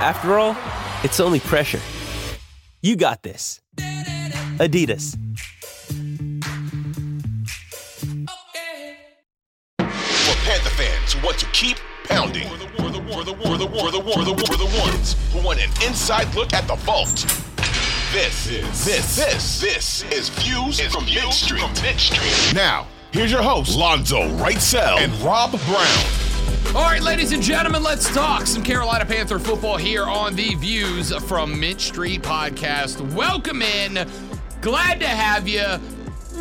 After all, it's only pressure. You got this. Adidas. For Panther fans who want to keep pounding. For the, for the, for the, for the, for the, for the, for the ones who want an inside look at the vault. This, this, this, this, this is Views from Mint From Mint Street. Now, here's your host, Lonzo Wrightsell and Rob Brown. All right, ladies and gentlemen, let's talk some Carolina Panther football here on the Views from Mint Street podcast. Welcome in. Glad to have you.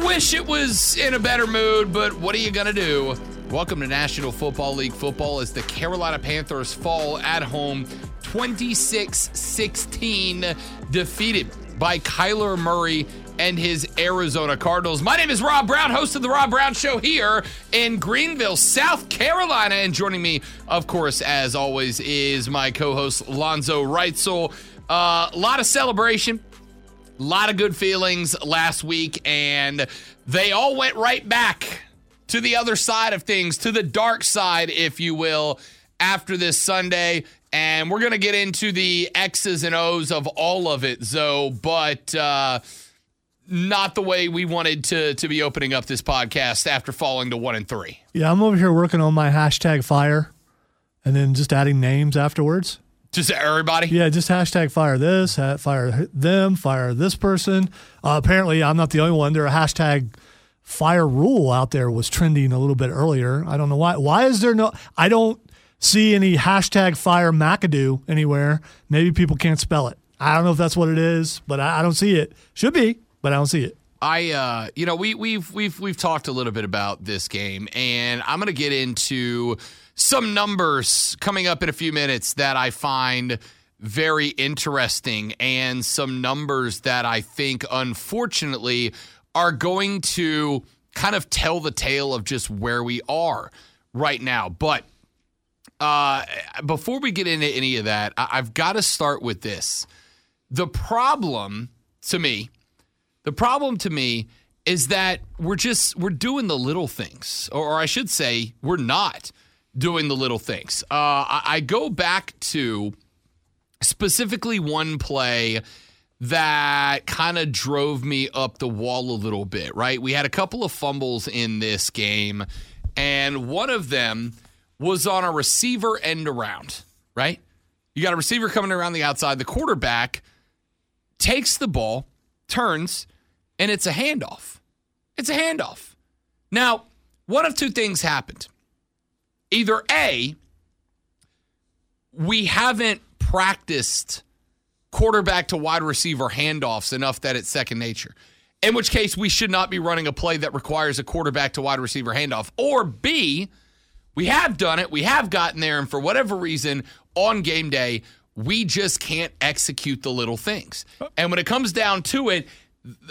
Wish it was in a better mood, but what are you going to do? Welcome to National Football League football as the Carolina Panthers fall at home 26 16, defeated by Kyler Murray and his Arizona Cardinals. My name is Rob Brown, host of The Rob Brown Show here in Greenville, South Carolina. And joining me, of course, as always, is my co host, Lonzo Wrightsell. A uh, lot of celebration, a lot of good feelings last week, and they all went right back to the other side of things, to the dark side, if you will, after this Sunday. And we're going to get into the X's and O's of all of it, Zoe, but uh, not the way we wanted to, to be opening up this podcast after falling to one and three. Yeah, I'm over here working on my hashtag fire and then just adding names afterwards. Just everybody? Yeah, just hashtag fire this, fire them, fire this person. Uh, apparently, I'm not the only one. There a hashtag fire Rhule out there was trending a little bit earlier. I don't know why. Why is there no? I don't see any hashtag fire McAdoo anywhere. Maybe people can't spell it. I don't know if that's what it is, but I, I don't see it. Should be, but I don't see it. I, uh, you know, we we've we've we've talked a little bit about this game, and I'm going to get into some numbers coming up in a few minutes that I find very interesting, and some numbers that I think, unfortunately, are going to kind of tell the tale of just where we are right now. But uh, before we get into any of that, I- I've got to start with this. The problem to me, the problem to me is that we're just we're doing the little things, or, or I should say, we're not doing the little things. Uh, I, I go back to specifically one play that kind of drove me up the wall a little bit, right? We had a couple of fumbles in this game, and one of them was on a receiver end around, right? You got a receiver coming around the outside. The quarterback takes the ball, turns, and it's a handoff. It's a handoff. Now, one of two things happened. Either A, we haven't practiced quarterback to wide receiver handoffs enough that it's second nature. In which case, we should not be running a play that requires a quarterback to wide receiver handoff. Or B, we have done it, we have gotten there, and for whatever reason, on game day, we just can't execute the little things. Uh. And when it comes down to it,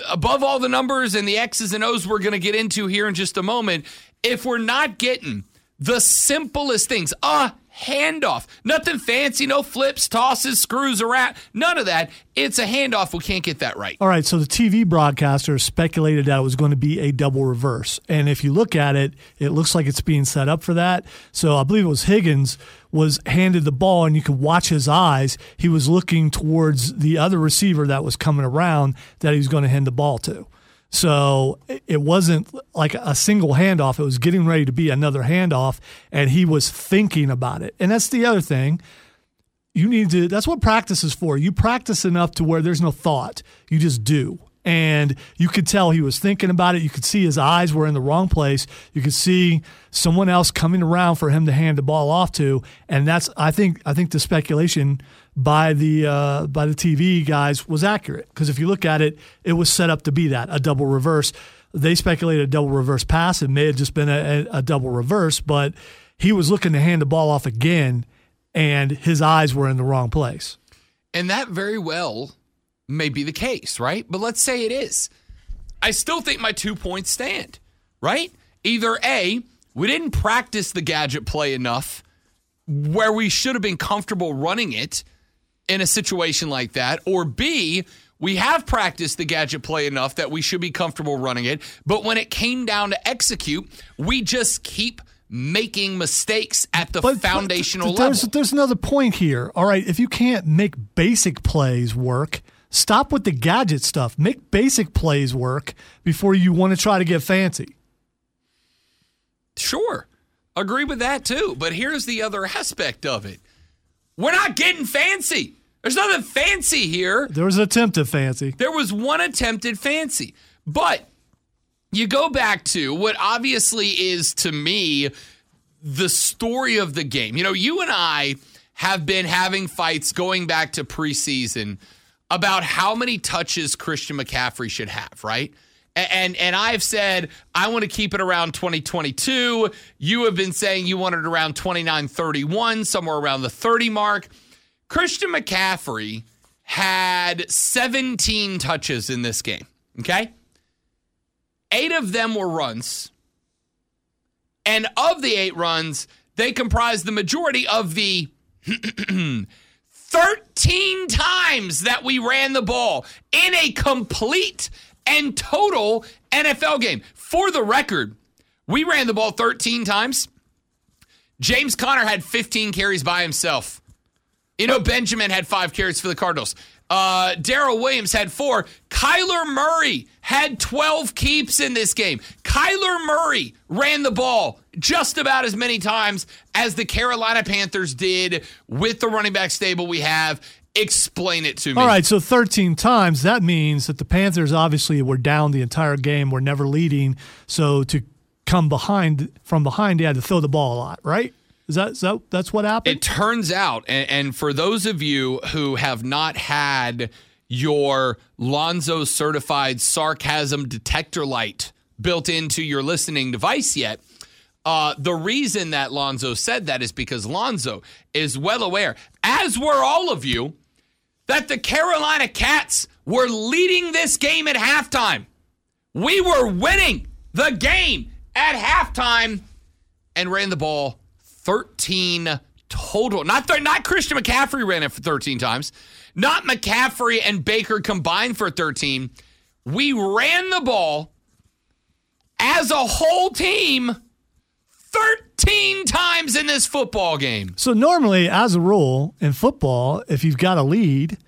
above all the numbers and the X's and O's we're going to get into here in just a moment, if we're not getting the simplest things, a handoff, nothing fancy, no flips, tosses, screws around, none of that. It's a handoff. We can't get that right. All right, so the TV broadcaster speculated that it was going to be a double reverse. And if you look at it, it looks like it's being set up for that. So I believe it was Higgins was handed the ball and you could watch his eyes. He was looking towards the other receiver that was coming around that he was going to hand the ball to. So it wasn't like a single handoff. It was getting ready to be another handoff, and he was thinking about it. And that's the other thing. You need to, that's what practice is for. You practice enough to where there's no thought, you just do. And you could tell he was thinking about it. You could see his eyes were in the wrong place. You could see someone else coming around for him to hand the ball off to. And that's, I think, I think the speculation by the uh, by the TV guys was accurate because if you look at it, it was set up to be that a double reverse. They speculated a double reverse pass. It may have just been a, a double reverse, but he was looking to hand the ball off again, and his eyes were in the wrong place. And that very well may be the case, right? But let's say it is. I still think my two points stand, right? Either A, we didn't practice the gadget play enough where we should have been comfortable running it in a situation like that, or B, we have practiced the gadget play enough that we should be comfortable running it. But when it came down to execute, we just keep making mistakes at the But- but foundational there's, level. There's another point here. All right, if you can't make basic plays work, stop with the gadget stuff. Make basic plays work before you want to try to get fancy. Sure. Agree with that too. But here's the other aspect of it. We're not getting fancy. There's nothing fancy here. There was an attempt at fancy. There was one attempted fancy. But you go back to what obviously is to me the story of the game. You know, you and I have been having fights going back to preseason about how many touches Christian McCaffrey should have, right? And and I've said I want to keep it around 2022. You have been saying you want it around 29 31, somewhere around the 30 mark. Christian McCaffrey had 17 touches in this game, okay? 8 of them were runs. And of the 8 runs, they comprised the majority of the 13 times that we ran the ball in a complete and total NFL game. For the record, we ran the ball 13 times. James Conner had 15 carries by himself. You know, Benjamin had five carries for the Cardinals. Uh, Darrel Williams had four. Kyler Murray had 12 keeps in this game. Kyler Murray ran the ball just about as many times as the Carolina Panthers did with the running back stable we have. Explain it to me. All right, so 13 times, that means that the Panthers obviously were down the entire game, were never leading. So to come behind from behind, they had to throw the ball a lot, right? Is that, is that that's what happened? It turns out, and, and for those of you who have not had your Lonzo certified sarcasm detector light built into your listening device yet, uh, the reason that Lonzo said that is because Lonzo is well aware, as were all of you, that the Carolina Cats were leading this game at halftime. We were winning the game at halftime and ran the ball 13 total. Not th- not Christian McCaffrey ran it for 13 times. Not McCaffrey and Baker combined for 13. We ran the ball as a whole team 13 times in this football game. So normally, as a rule in football, if you've got a lead,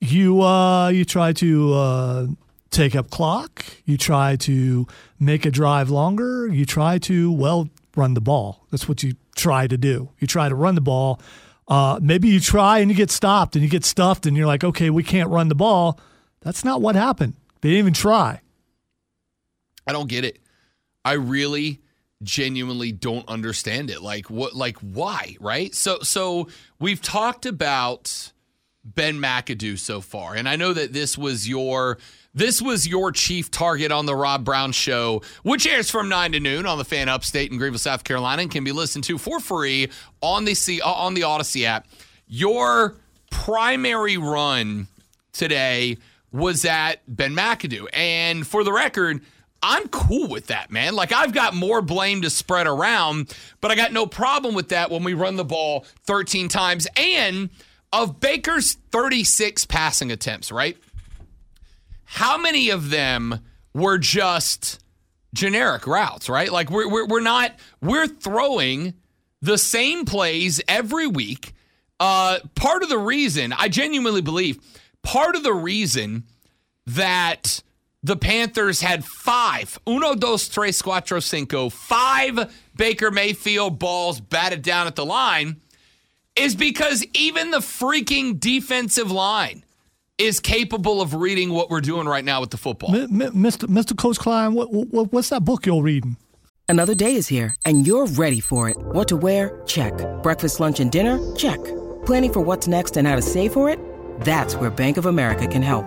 you uh, you try to uh, take up clock. You try to make a drive longer. You try to well run the ball. That's what you try to do. You try to run the ball. Uh, maybe you try and you get stopped and you get stuffed and you're like, okay, we can't run the ball. That's not what happened. They didn't even try. I don't get it. I really genuinely don't understand it. Like what like why, right? So so we've talked about Ben McAdoo so far. And I know that this was your this was your chief target on the Rob Brown show, which airs from 9 to noon on the Fan Upstate in Greenville, South Carolina and can be listened to for free on the C- uh, on the Audacy app. Your primary run today was at Ben McAdoo. And for the record, I'm cool with that, man. Like, I've got more blame to spread around, but I got no problem with that when we run the ball 13 times. And of Baker's 36 passing attempts, right? How many of them were just generic routes, right? Like, we're, we're, we're not, we're throwing the same plays every week. Uh, part of the reason, I genuinely believe, part of the reason that the Panthers had five, uno, dos, tres, cuatro, cinco, five Baker Mayfield balls batted down at the line is because even the freaking defensive line is capable of reading what we're doing right now with the football. M- M- Mr. Mr. Coach Klein, what, what, what's that book you're reading? Another day is here, and you're ready for it. What to wear? Check. Breakfast, lunch, and dinner? Check. Planning for what's next and how to save for it? That's where Bank of America can help.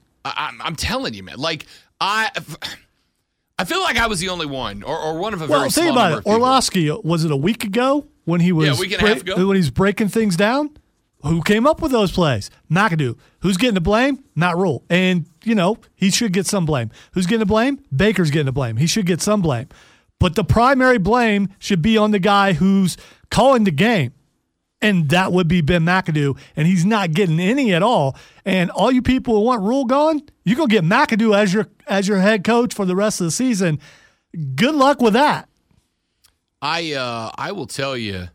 I, I'm, I'm telling you, man. Like I, I feel like I was the only one, or, or one of a Well, very think small about it. Orlovsky, was it a week ago when he was Yeah, week and a half ago. when he's breaking things down? Who came up with those plays? McAdoo. Who's getting the blame? Not Rhule. And, you know, he should get some blame. Who's getting the blame? Baker's getting the blame. He should get some blame. But the primary blame should be on the guy who's calling the game. And that would be Ben McAdoo. And he's not getting any at all. And all you people who want Rhule gone, you're gonna get McAdoo as your as your head coach for the rest of the season. Good luck with that. I uh, I will tell you,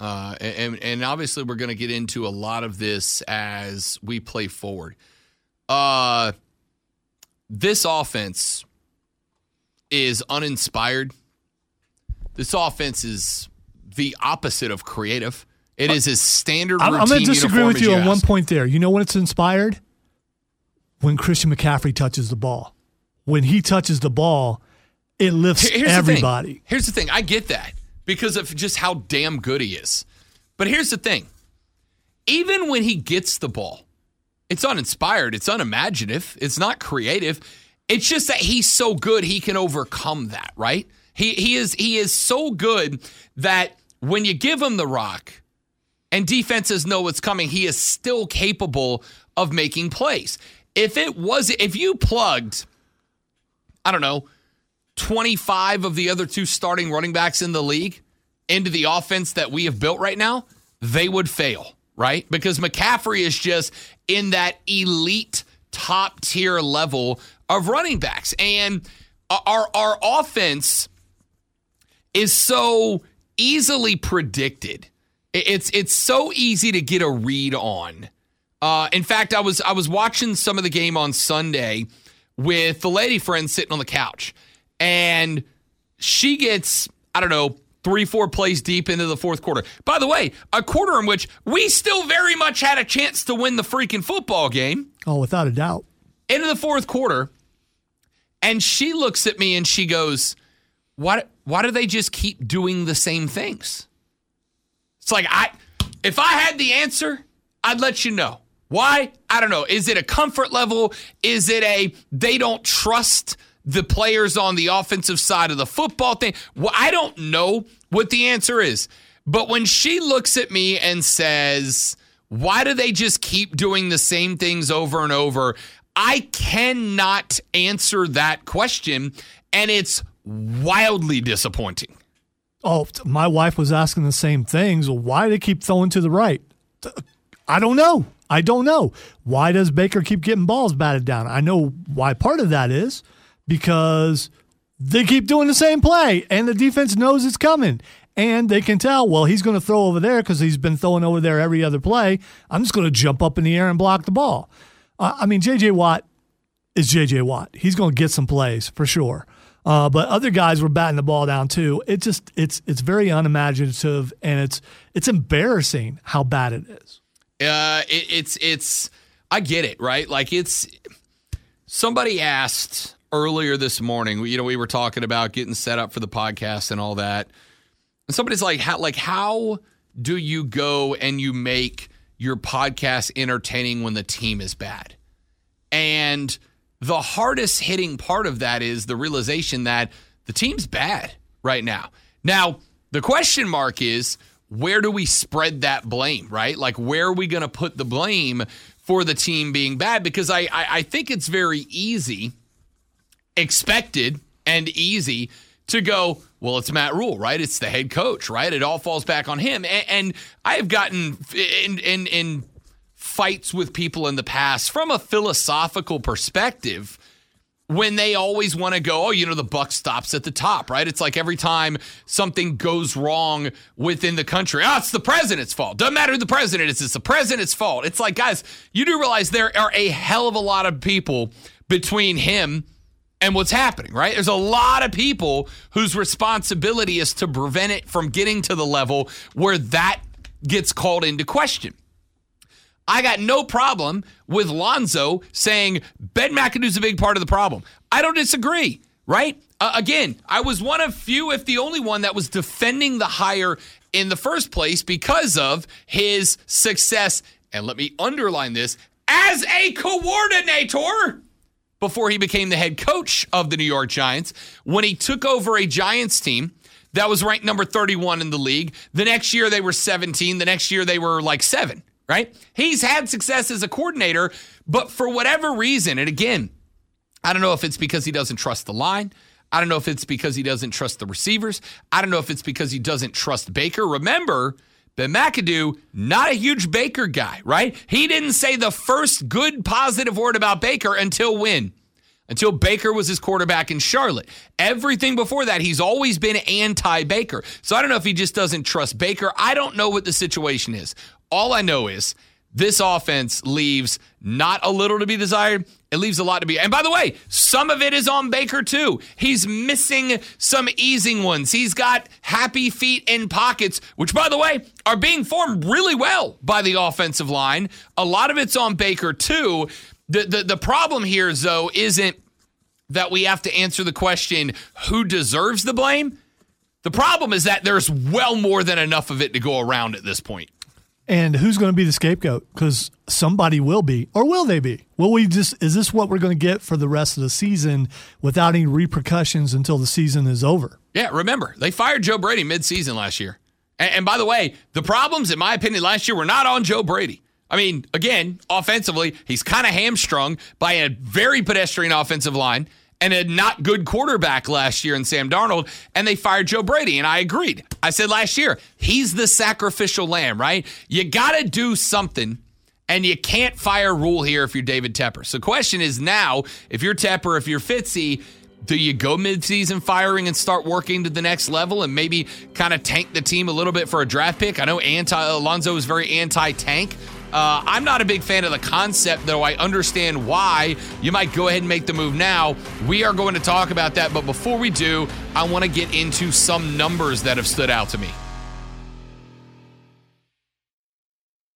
uh, and and obviously we're going to get into a lot of this as we play forward. Uh, this offense is uninspired. This offense is the opposite of creative. It is as standard. I'm, I'm going to disagree with as you on one point there. You know when it's inspired? When Christian McCaffrey touches the ball. When he touches the ball, it lifts here's everybody. thing. Here's the thing. I get that because of just how damn good he is. But here's the thing. Even when he gets the ball, it's uninspired, it's unimaginative, it's not creative. It's just that he's so good he can overcome that, right? He he is he is so good that when you give him the rock and defenses know what's coming, he is still capable of making plays. If it was if you plugged I don't know, 25 of the other two starting running backs in the league into the offense that we have built right now, they would fail, right? Because McCaffrey is just in that elite top tier level of running backs. And our our offense is so easily predicted. It- It's it's so easy to get a read on. Uh, in fact, I was I was watching some of the game on Sunday with the lady friend sitting on the couch, and she gets I don't know three four plays deep into the fourth quarter. By the way, a quarter in which we still very much had a chance to win the freaking football game Oh, without a doubt. into the fourth quarter, and she looks at me and she goes, "Why? Why do they just keep doing the same things?" It's like I, if I had the answer, I'd let you know. Why? I don't know. Is it a comfort level? Is it a they don't trust the players on the offensive side of the football thing? Well, I don't know what the answer is. But when she looks at me and says, why do they just keep doing the same things over and over? I cannot answer that question. And it's wildly disappointing. Oh, my wife was asking the same things. Why do they keep throwing to the right? I don't know. I don't know. Why does Baker keep getting balls batted down? I know why part of that is because they keep doing the same play and the defense knows it's coming. And they can tell, well, he's going to throw over there because he's been throwing over there every other play. I'm just going to jump up in the air and block the ball. I mean, J.J. Watt is J.J. Watt. He's going to get some plays for sure. Uh, but other guys were batting the ball down too. It just it's it's very unimaginative and it's it's embarrassing how bad it is. Uh, it, it's it's I get it, right? Like it's somebody asked earlier this morning. You know, we were talking about getting set up for the podcast and all that. And somebody's like, how like how do you go and you make your podcast entertaining when the team is bad? And the hardest hitting part of that is the realization that the team's bad right now. Now, the question mark is where do we spread that blame, right? Like, where are we going to put the blame for the team being bad? Because I, I, I think it's very easy, expected, and easy to go, well, it's Matt Rhule, right? It's the head coach, right? It all falls back on him. And, and I have gotten in, in, in fights with people in the past from a philosophical perspective when they always want to go, oh, you know, the buck stops at the top, right? It's like every time something goes wrong within the country, oh, it's the president's fault. Doesn't matter who the president is, it's the president's fault. It's like, guys, you do realize there are a hell of a lot of people between him and what's happening, right? There's a lot of people whose responsibility is to prevent it from getting to the level where that gets called into question. I got no problem with Lonzo saying Ben McAdoo's a big part of the problem. I don't disagree, right? Uh, again, I was one of few, if the only one, that was defending the hire in the first place because of his success. And let me underline this as a coordinator before he became the head coach of the New York Giants. When he took over a Giants team that was ranked number 31 in the league, the next year they were 17, the next year they were like seven, right? He's had success as a coordinator, but for whatever reason, and again, I don't know if it's because he doesn't trust the line. I don't know if it's because he doesn't trust the receivers. I don't know if it's because he doesn't trust Baker. Remember, Ben McAdoo, not a huge Baker guy, right? He didn't say the first good positive word about Baker until when? Until Baker was his quarterback in Charlotte. Everything before that, he's always been anti Baker. So I don't know if he just doesn't trust Baker. I don't know what the situation is. All I know is this offense leaves not a little to be desired. It leaves a lot to be. And by the way, some of it is on Baker too. He's missing some easing ones. He's got happy feet in pockets, which by the way are being formed really well by the offensive line. A lot of it's on Baker too. The the, the problem here though isn't that we have to answer the question who deserves the blame. The problem is that there's well more than enough of it to go around at this point. And who's going to be the scapegoat? Because somebody will be, or will they be? Will we just? Is this what we're going to get for the rest of the season without any repercussions until the season is over? Yeah, remember they fired Joe Brady mid-season last year. And, and by the way, the problems, in my opinion, last year were not on Joe Brady. I mean, again, offensively, he's kind of hamstrung by a very pedestrian offensive line and a not good quarterback last year in Sam Darnold, and they fired Joe Brady. And I agreed. I said last year, he's the sacrificial lamb, right? You got to do something. And you can't fire Rhule here if you're David Tepper. So, question is now, if you're Tepper, if you're Fitzy, do you go midseason firing and start working to the next level and maybe kind of tank the team a little bit for a draft pick? I know anti Alonzo is very anti-tank. Uh, I'm not a big fan of the concept, though I understand why you might go ahead and make the move now. We are going to talk about that, but before we do, I want to get into some numbers that have stood out to me.